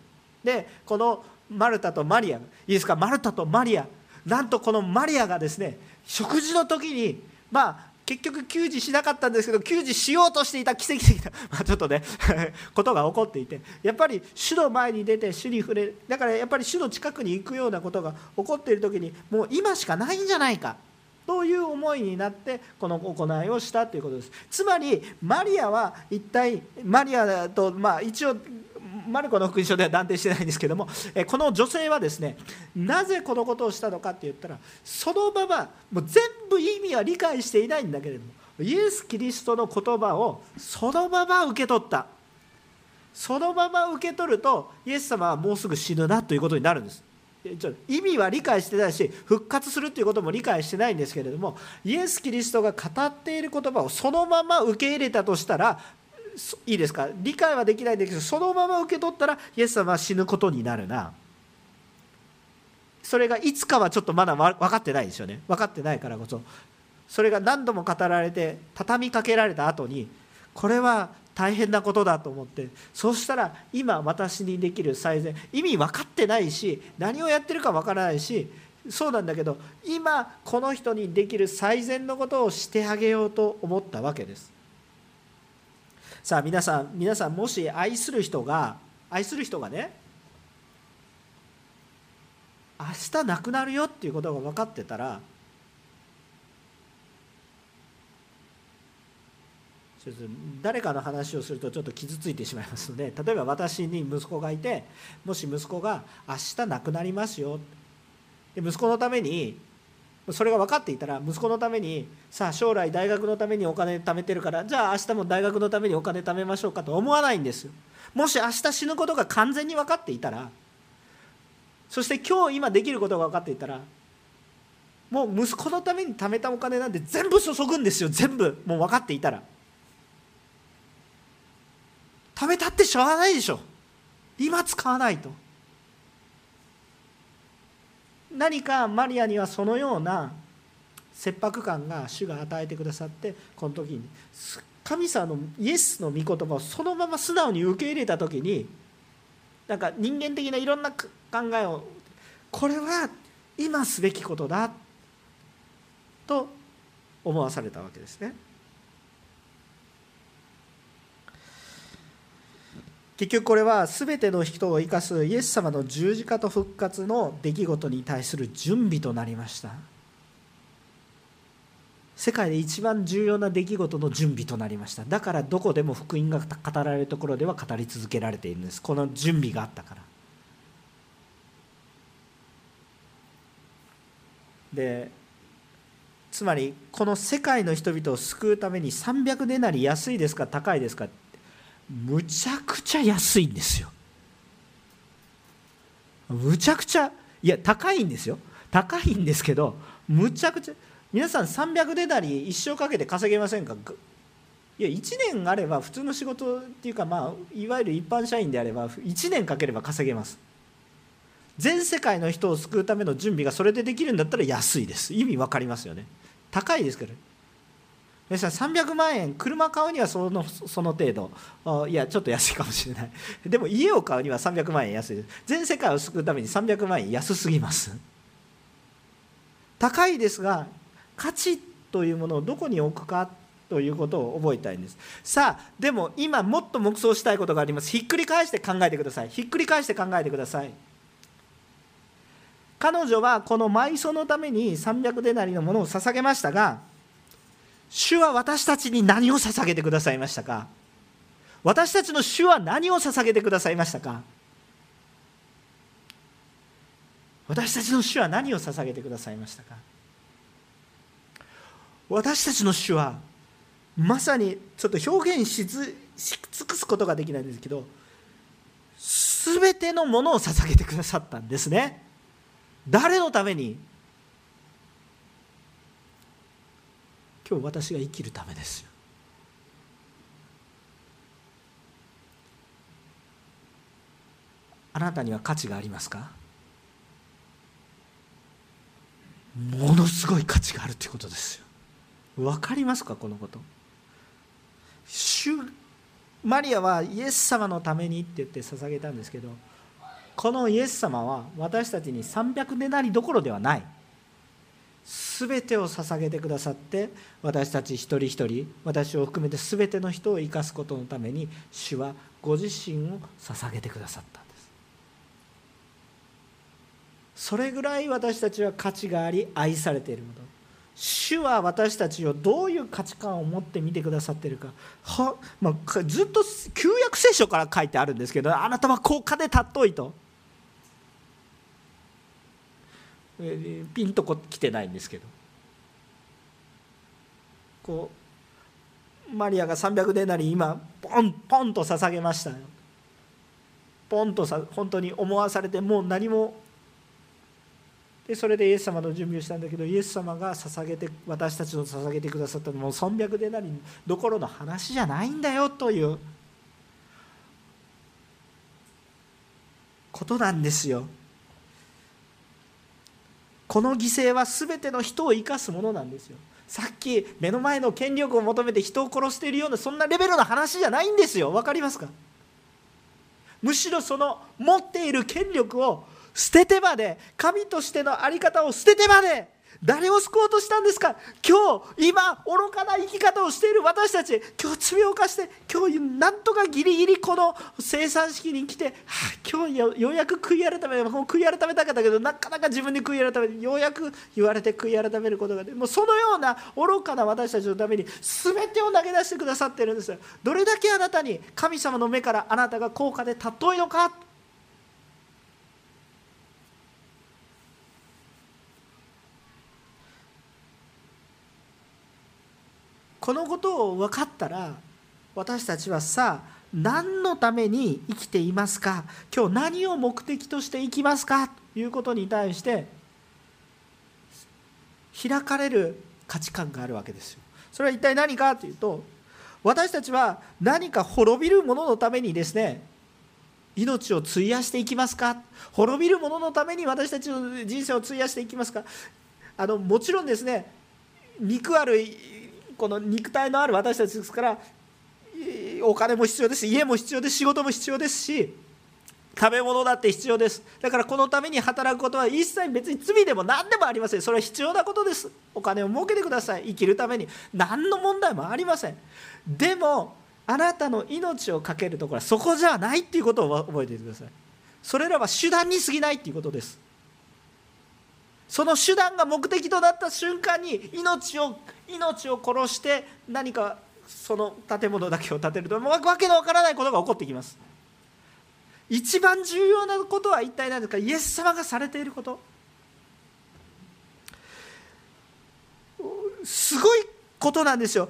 でこのマルタとマリアいいですか？マルタとマリア。なんとこのマリアがですね食事の時にまあ結局給仕しなかったんですけど給仕しようとしていた奇跡的な、まあ、ちょっとね ことが起こっていてやっぱり主の前に出て主に触れだからやっぱり主の近くに行くようなことが起こっている時にもう今しかないんじゃないかという思いになってこの行いをしたということです。つまりマリアは一体マリアとまあ一応マルコの福音書では断定してないんですけどもこの女性はですねなぜこのことをしたのかって言ったらそのままもう全部意味は理解していないんだけれどもイエス・キリストの言葉をそのまま受け取った。そのまま受け取るとイエス様はもうすぐ死ぬなということになるんです。意味は理解してないし復活するということも理解してないんですけれどもイエス・キリストが語っている言葉をそのまま受け入れたとしたらいいですか？理解はできないんだけどそのまま受け取ったらイエス様は死ぬことになるな。それがいつかはちょっとまだ分かってないですよね。分かってないからこそ。それが何度も語られて畳みかけられた後にこれは大変なことだと思ってそうしたら今私にできる最善意味分かってないし何をやってるか分からないしそうなんだけど今この人にできる最善のことをしてあげようと思ったわけです。さあ皆さん皆さんもし愛する人が愛する人がね明日亡くなるよっていうことが分かってたら誰かの話をするとちょっと傷ついてしまいますので例えば私に息子がいてもし息子が明日亡くなりますよで息子のためにそれが分かっていたら息子のためにさあ将来大学のためにお金貯めてるからじゃあ明日も大学のためにお金貯めましょうかと思わないんですもし明日死ぬことが完全に分かっていたらそして今日今できることが分かっていたらもう息子のために貯めたお金なんて全部注ぐんですよ。全部。もう分かっていたら。貯めたってしょうがないでしょ。今使わないと。何かマリアにはそのような切迫感が主が与えてくださってこの時に神様のイエスの御言葉をそのまま素直に受け入れた時になんか人間的ないろんな考えをこれは今すべきことだと思わされたわけですね。結局これは全ての人を生かすイエス様の十字架と復活の出来事に対する準備となりました。世界で一番重要な出来事の準備となりました。だからどこでも福音が語られるところでは語り続けられているんです。この準備があったから。でつまりこの世界の人々を救うために300デナリ安いですか高いですかむちゃくちゃ安いんですよ。むちゃくちゃいや高いんですよ。高いんですけどむちゃくちゃ皆さん300デナリ一生かけて稼げませんか？いや1年あれば普通の仕事っていうかまあいわゆる一般社員であれば1年かければ稼げます。全世界の人を救うための準備がそれでできるんだったら安いです。意味分かりますよね。高いですから皆さん300万円車買うにはそのその程度。いやちょっと安いかもしれない。でも家を買うには300万円安いです。全世界を救うために300万円安すぎます。高いですが価値というものをどこに置くかということを覚えたいんです。さあでも今もっと黙想したいことがあります。ひっくり返して考えてください。ひっくり返して考えてください。彼女はこの埋葬のために300デナリのものを捧げましたが主は私たちに何を捧げてくださいましたか？私たちの主は何を捧げてくださいましたか？私たちの主は何を捧げてくださいましたか？私たちの主はまさにちょっと表現し尽くすことができないんですけど全てのものを捧げてくださったんですね。誰のために？今日私が生きるためですよ。あなたには価値がありますか？ものすごい価値があるということですよ。分かりますか？このこと。主マリアはイエス様のためにって言って捧げたんですけどこのイエス様は私たちに300デナリどころではない。全てを捧げてくださって私たち一人一人私を含めて全ての人を生かすことのために主はご自身を捧げてくださったんです。それぐらい私たちは価値があり愛されているもの。主は私たちをどういう価値観を持って見てくださっているか。は、まあ、ずっと旧約聖書から書いてあるんですけどあなたは高価で尊いと。ピンとこ来てないんですけど。こうマリアが300デナリ今ポンポンと捧げましたポンとさ本当に思わされてもう何も。でそれでイエス様の準備をしたんだけどイエス様が捧げて私たちの捧げてくださったの。もう300デナリどころの話じゃないんだよという。ことなんですよ。この犠牲は全ての人を生かすものなんですよ。さっき目の前の権力を求めて人を殺しているようなそんなレベルの話じゃないんですよ。分かりますか？むしろその持っている権力を捨ててまで神としての在り方を捨ててまで誰を救おうとしたんですか？今日今愚かな生き方をしている私たち。今日罪を犯して今日なんとかギリギリこの生産式に来て、はあ、今日ようやく悔い改めもう悔い改めたかったけどなかなか自分で悔い改めようやく言われて悔い改めることがでもうそのような愚かな私たちのために全てを投げ出してくださっているんです。どれだけあなたに神様の目からあなたが高価で尊いのかこのことを分かったら私たちはさ何のために生きていますか？今日何を目的として生きますか？ということに対して開かれる価値観があるわけですよ。それは一体何かというと私たちは何か滅びるもののためにですね命を費やしていきますか？滅びるもののために私たちの人生を費やしていきますか？あのもちろんですね肉あるこの肉体のある私たちですからお金も必要です家も必要です仕事も必要ですし食べ物だって必要です。だからこのために働くことは一切別に罪でも何でもありません。それは必要なことです。お金を儲けてください。生きるために。何の問題もありません。でもあなたの命を懸けるところはそこじゃないっていうことを覚えていてください。それらは手段に過ぎないっていうことです。その手段が目的となった瞬間に命を命を殺して何かその建物だけを建てるとわけのわからないことが起こってきます。一番重要なことは一体何ですかイエス様がされていること。すごいことなんですよ。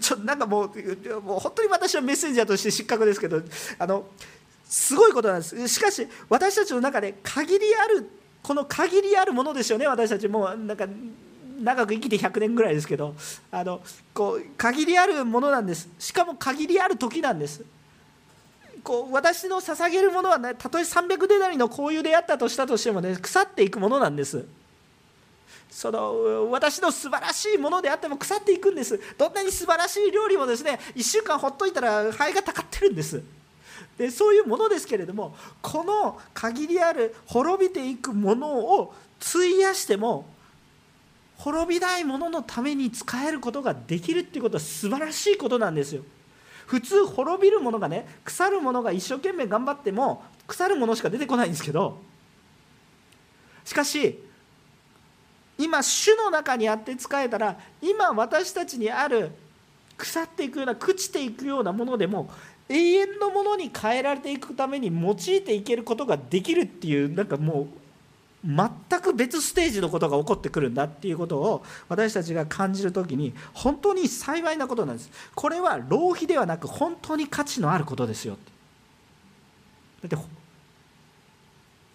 ちょっとなんかもうもう本当に私はメッセンジャーとして失格ですけどあのすごいことなんです。しかし私たちの中で限りあるこの限りあるものですよね私たち。もなんか長く生きて100年ぐらいですけど。あのこう限りあるものなんです。しかも限りある時なんです。こう私の捧げるものは、ね、たとえ300デナリの交友であったとしたとしてもね腐っていくものなんです。その私の素晴らしいものであっても腐っていくんです。どんなに素晴らしい料理もですね1週間ほっといたら灰がたかってるんです。でそういうものですけれどもこの限りある滅びていくものを費やしても滅びないもののために使えることができるっていうことは素晴らしいことなんですよ。普通滅びるものがね腐るものが一生懸命頑張っても腐るものしか出てこないんですけどしかし今主の中にあって使えたら今私たちにある腐っていくような朽ちていくようなものでも永遠のものに変えられていくために用いていけることができるっていうなんかもう全く別ステージのことが起こってくるんだっていうことを私たちが感じる時に本当に幸いなことなんです。これは浪費ではなく本当に価値のあることですよ。だって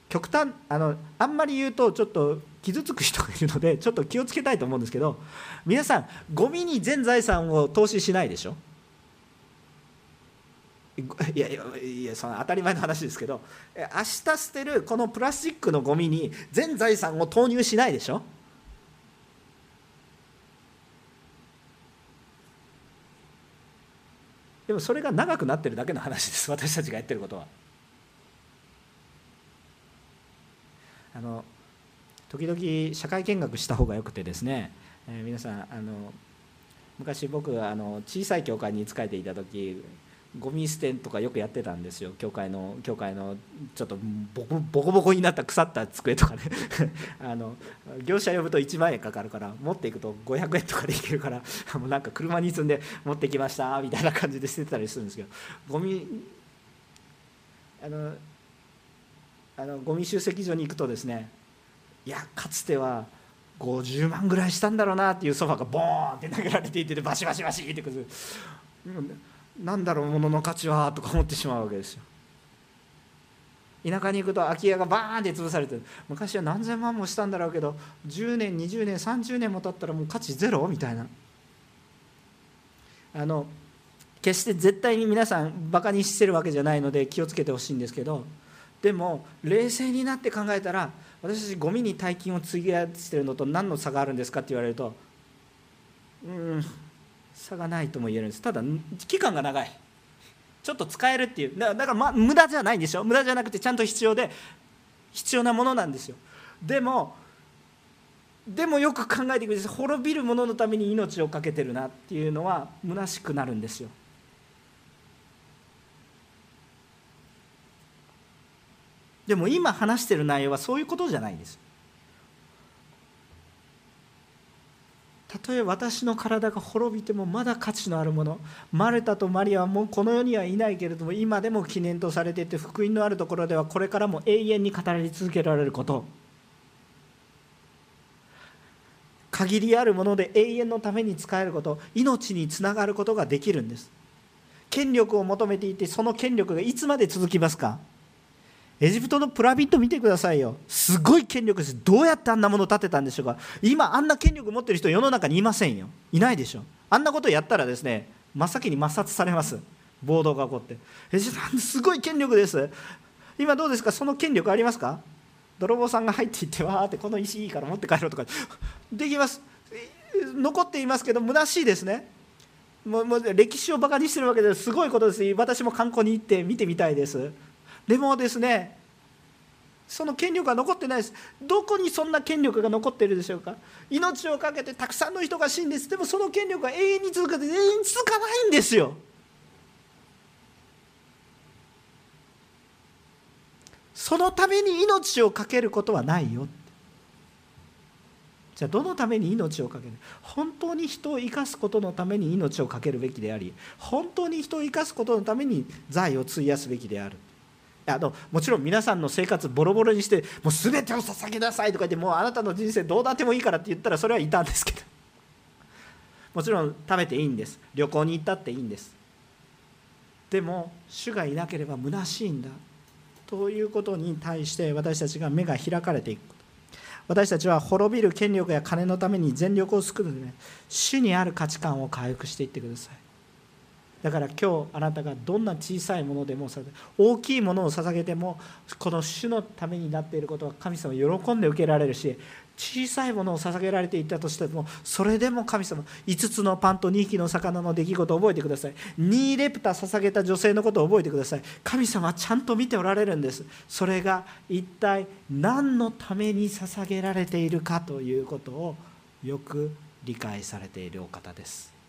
極端あのあんまり言うとちょっと傷つく人がいるのでちょっと気をつけたいと思うんですけど皆さんゴミに全財産を投資しないでしょ？いやいやいやその当たり前の話ですけど明日捨てるこのプラスチックのゴミに全財産を投入しないでしょ？でもそれが長くなってるだけの話です私たちがやってることは。あの時々社会見学した方がよくてですね、えー、皆さんあの昔僕あの小さい教会に仕えていた時ゴミ捨てとかよくやってたんですよ教会の教会のちょっとボコボコになった腐った机とかね あの業者呼ぶと1万円かかるから持っていくと500円とかでいけるからもうなんか車に積んで持ってきましたみたいな感じで捨てたりするんですけどゴミあのあのゴミ集積所に行くとですねいやかつては50万ぐらいしたんだろうなっていうソファがボーンって投げられていてバシバシバシってくる。何だろう物の価値はとか思ってしまうわけですよ。田舎に行くと空き家がバーンって潰されてる。昔は何千万もしたんだろうけど10年20年30年も経ったらもう価値ゼロみたいな。あの決して絶対に皆さんバカにしてるわけじゃないので気をつけてほしいんですけどでも冷静になって考えたら私たちゴミに大金を費やしてるのと何の差があるんですかって言われると差がないとも言えるんです。ただ期間が長い。ちょっと使えるっていう。だからま無駄じゃないんでしょ？無駄じゃなくてちゃんと必要で必要なものなんですよ。でもでもよく考えてください。滅びるもののために命を懸けてるなっていうのは虚しくなるんですよ。でも今話してる内容はそういうことじゃないんです。たとえ私の体が滅びてもまだ価値のあるものマルタとマリアはもうこの世にはいないけれども今でも記念とされていて福音のあるところではこれからも永遠に語り続けられること。限りあるもので永遠のために使えること命につながることができるんです。権力を求めていてその権力がいつまで続きますか？エジプトのプラビット見てくださいよ。すごい権力です。どうやってあんなもの建てたんでしょうか。今あんな権力持ってる人世の中にいませんよ。いないでしょ。あんなことやったらですね真っ先に抹殺されます。暴動が起こって。エジプトすごい権力です。今どうですか？その権力ありますか？泥棒さんが入っていってわーってこの石いいから持って帰ろうとか。できます。残っていますけど虚しいですね。もう歴史をバカにしてるわけです。すごいことです。私も観光に行って見てみたいです。でもですねその権力が残ってないです。どこにそんな権力が残っているでしょうか。命を懸けてたくさんの人が死んです。でもその権力が永遠に続か永遠に続かないんですよ。そのために命を懸けることはないよ。じゃあどのために命を懸ける？本当に人を生かすことのために命を懸けるべきであり本当に人を生かすことのために財を費やすべきである。あのもちろん皆さんの生活ボロボロにしてもう全てを捧げなさいとか言ってもうあなたの人生どうだってもいいからって言ったらそれはいたんですけど。もちろん食べていいんです。旅行に行ったっていいんです。でも主がいなければ虚しいんだ。ということに対して私たちが目が開かれていく。私たちは滅びる権力や金のために全力を尽くすので、主にある価値観を回復していってください。だから今日あなたがどんな小さいものでも大きいものを捧げてもこの主のためになっていることは神様喜んで受けられるし小さいものを捧げられていたとしてもそれでも神様5つのパンと2匹の魚の出来事を覚えてください。2レプタ捧げた女性のことを覚えてください。神様はちゃんと見ておられるんです。それが一体何のために捧げられているかということをよく理解されているお方です。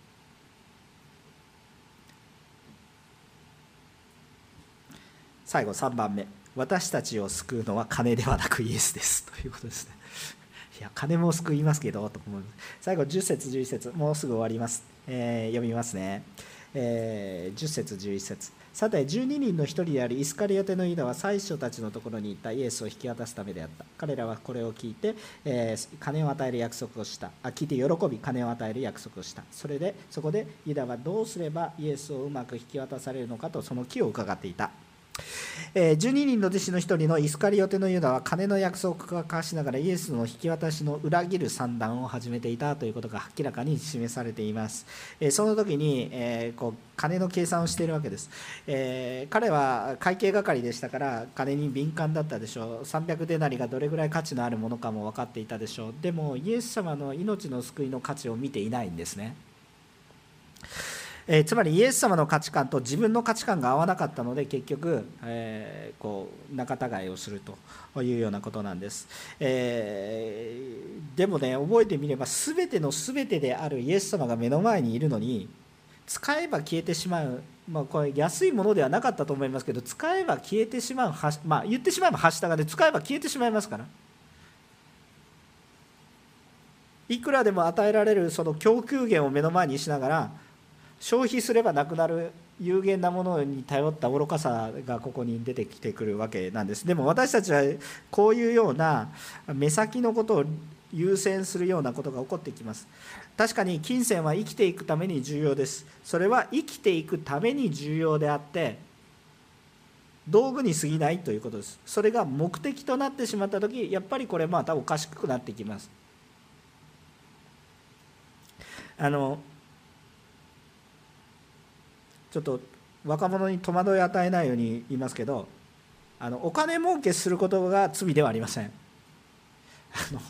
最後3番目。私たちを救うのは金ではなくイエスです。ということですね。いや金も救いますけどと思います最後10節11節。もうすぐ終わります、えー、読みますね、えー、10節11節。さて12人の一人であるイスカリオテのユダは最初たちのところに行ったイエスを引き渡すためであった。彼らはこれを聞いて、えー、金を与える約束をした。あ聞いて喜び金を与える約束をした。それでそこでユダはどうすればイエスをうまく引き渡されるのかとその気を伺っていた。え12人の弟子の一人のイスカリオテのユダは金の約束を交わしながらイエスの引き渡しの裏切る算段を始めていたということが明らかに示されています、えその時に、えこう金の計算をしているわけです、え彼は会計係でしたから金に敏感だったでしょう。300デナリがどれぐらい価値のあるものかも分かっていたでしょう。でもイエス様の命の救いの価値を見ていないんですね。えー、つまりイエス様の価値観と自分の価値観が合わなかったので結局、えー、こう仲違いをするというようなことなんです、えー、でもね覚えてみれば全ての全てであるイエス様が目の前にいるのに使えば消えてしまう、まあ、これ安いものではなかったと思いますけど使えば消えてしまうまあ、言ってしまえばはしたがで使えば消えてしまいますから。いくらでも与えられるその供給源を目の前にしながら消費すればなくなる有限なものに頼った愚かさがここに出てきてくるわけなんです。でも私たちはこういうような目先のことを優先するようなことが起こってきます。確かに金銭は生きていくために重要です。それは生きていくために重要であって道具に過ぎないということです。それが目的となってしまった時やっぱりこれまたおかしくなってきます。あのちょっと若者に戸惑いを与えないように言いますけどあのお金儲けすることが罪ではありません。あの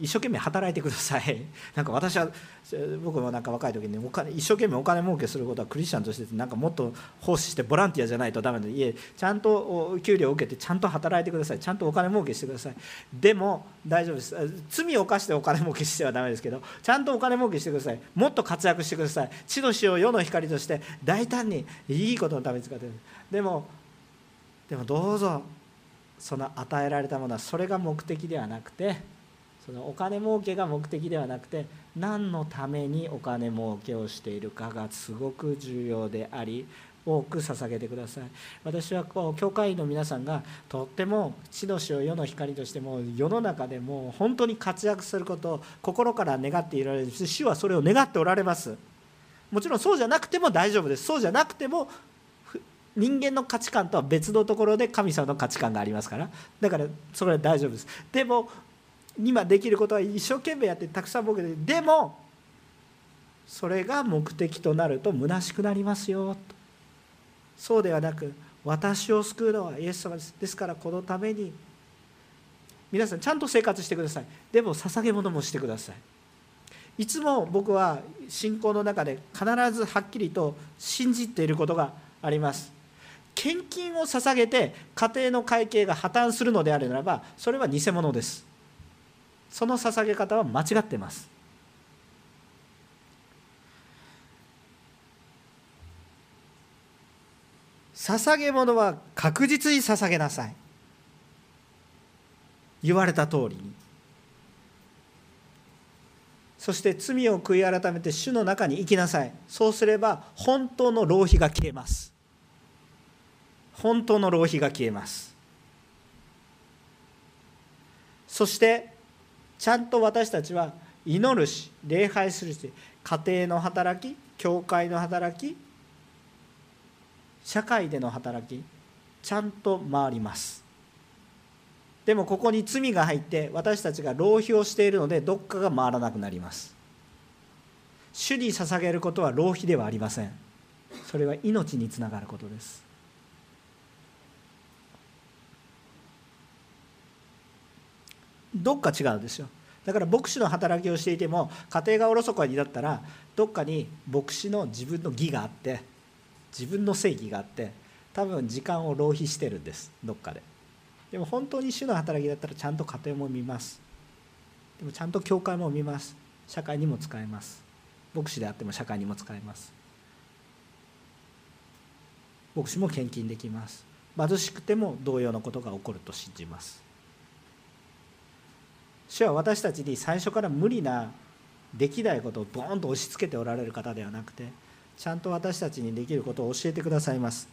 一生懸命働いてください。なんか私は僕もなんか若い時にお金一生懸命お金儲けすることはクリスチャンとしてなんかもっと奉仕してボランティアじゃないとダメでいえちゃんと給料を受けてちゃんと働いてください。ちゃんとお金儲けしてください。でも大丈夫です。罪を犯してお金儲けしてはダメですけどちゃんとお金儲けしてください。もっと活躍してください。地の塩世の光として大胆にいいことのために使ってる。でもでもどうぞ。その与えられたものはそれが目的ではなくてそのお金儲けが目的ではなくて何のためにお金儲けをしているかがすごく重要であり多く捧げてください。私はこう教会員の皆さんがとっても地の塩世の光としても世の中でも本当に活躍することを心から願っていられるし主はそれを願っておられます。もちろんそうじゃなくても大丈夫です。そうじゃなくても人間の価値観とは別のところで神様の価値観がありますから。だからそれは大丈夫です。でも今できることは一生懸命やってたくさん僕ででもそれが目的となると虚しくなりますよと。そうではなく私を救うのはイエス様です。ですからこのために皆さんちゃんと生活してください。でも捧げ物もしてください。いつも僕は信仰の中で必ずはっきりと信じていることがあります。献金を捧げて家庭の会計が破綻するのであるならばそれは偽物です。その捧げ方は間違ってます。捧げ物は確実に捧げなさい。言われた通りに。そして罪を悔い改めて主の中に生きなさい。そうすれば本当の浪費が消えます。本当の浪費が消えます。そしてちゃんと私たちは祈るし礼拝するし家庭の働き教会の働き社会での働きちゃんと回ります。でもここに罪が入って私たちが浪費をしているのでどっかが回らなくなります。主に捧げることは浪費ではありません。それは命につながることです。どっか違うんですよ。だから牧師の働きをしていても家庭がおろそかになったらどっかに牧師の自分の義があって自分の正義があって多分時間を浪費してるんですどっかで。でも本当に主の働きだったらちゃんと家庭も見ます。でもちゃんと教会も見ます。社会にも使えます。牧師であっても社会にも使えます。牧師も献金できます。貧しくても同様のことが起こると信じます。主は私たちに最初から無理なできないことをボーンと押し付けておられる方ではなくてちゃんと私たちにできることを教えてくださいます。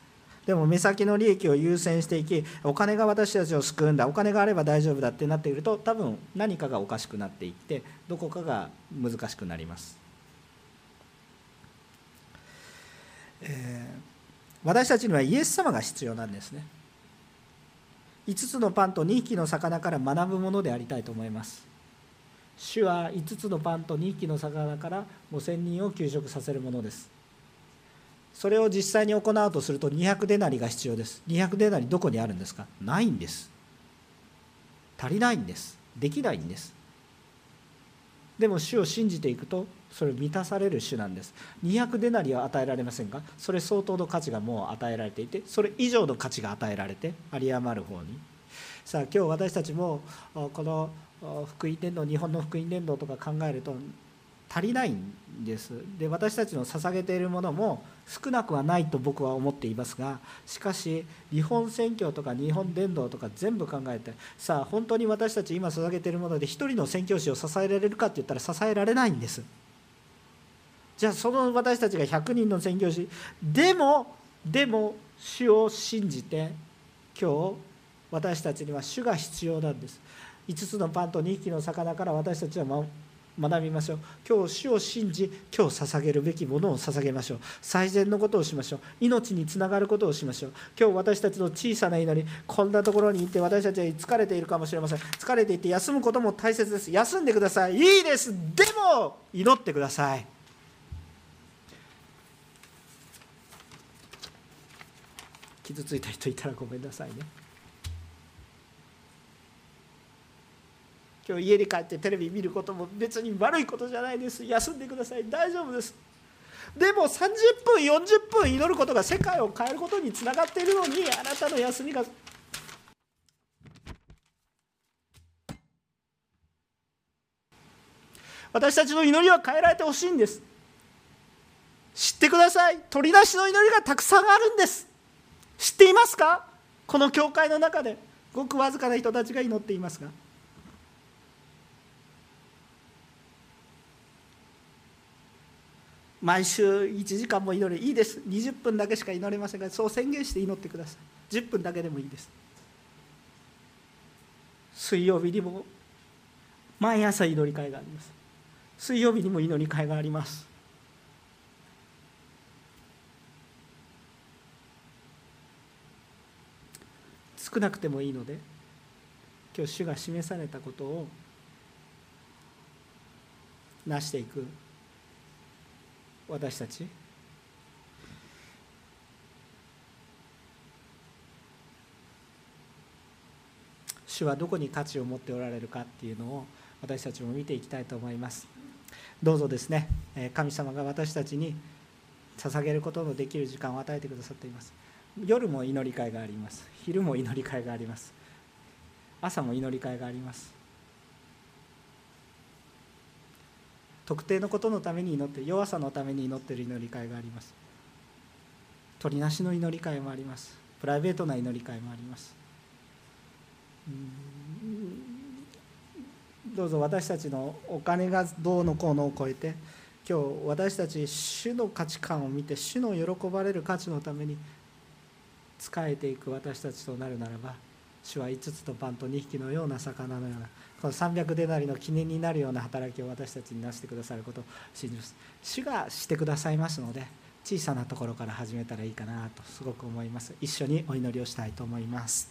でも目先の利益を優先していきお金が私たちを救うんだお金があれば大丈夫だってなっていると多分何かがおかしくなっていってどこかが難しくなります、えー、私たちにはイエス様が必要なんですね。5つのパンと2匹の魚から学ぶものでありたいと思います。主は5つのパンと2匹の魚から5000人を給食させるものです。それを実際に行うとすると200デナリが必要です。200デナリどこにあるんですか？ないんです。足りないんです。できないんです。でも主を信じていくとそれ満たされる主なんです。200デナリは与えられませんがそれ相当の価値がもう与えられていてそれ以上の価値が与えられて有り余る方に。さあ今日私たちもこの福音伝道日本の福音伝道とか考えると足りないんです。で私たちの捧げているものも少なくはないと僕は思っていますがしかし日本宣教とか日本伝道とか全部考えてさあ本当に私たち今捧げているもので一人の宣教師を支えられるかって言ったら支えられないんです。じゃあその私たちが100人の宣教師でもでも主を信じて今日私たちには主が必要なんです。5つのパンと2匹の魚から私たちは学びましょう。今日主を信じ今日捧げるべきものを捧げましょう。最善のことをしましょう。命につながることをしましょう。今日私たちの小さな祈りこんなところに行って私たちは疲れているかもしれません。疲れていて休むことも大切です。休んでください。いいです。でも祈ってください。傷ついた人いたらごめんなさいね。今日家に帰ってテレビ見ることも別に悪いことじゃないです。休んでください。大丈夫です。でも30分40分祈ることが世界を変えることにつながっているのにあなたの休みが。私たちの祈りは変えられてほしいんです。知ってください。取り出しの祈りがたくさんあるんです。知っていますか？この教会の中で。ごくわずかな人たちが祈っていますが。毎週1時間も祈りいいです。20分だけしか祈れませんがそう宣言して祈ってください。10分だけでもいいです。水曜日にも毎朝祈り会があります。水曜日にも祈り会があります。少なくてもいいので今日主が示されたことを成していく。私たち？主はどこに価値を持っておられるかっていうのを私たちも見ていきたいと思います。どうぞですね神様が私たちに捧げることのできる時間を与えてくださっています。夜も祈り会があります。昼も祈り会があります。朝も祈り会があります。特定のことのために祈って弱さのために祈っている祈り会があります。取りなしの祈り会もあります。プライベートな祈り会もあります。どうぞ私たちのお金がどうのこうのを超えて今日私たち主の価値観を見て主の喜ばれる価値のために仕えていく私たちとなるならば主は5つとパンと2匹のような魚のようなこの300デナリの記念になるような働きを私たちになしてくださることを信じます。主がしてくださいますので小さなところから始めたらいいかなとすごく思います。一緒にお祈りをしたいと思います。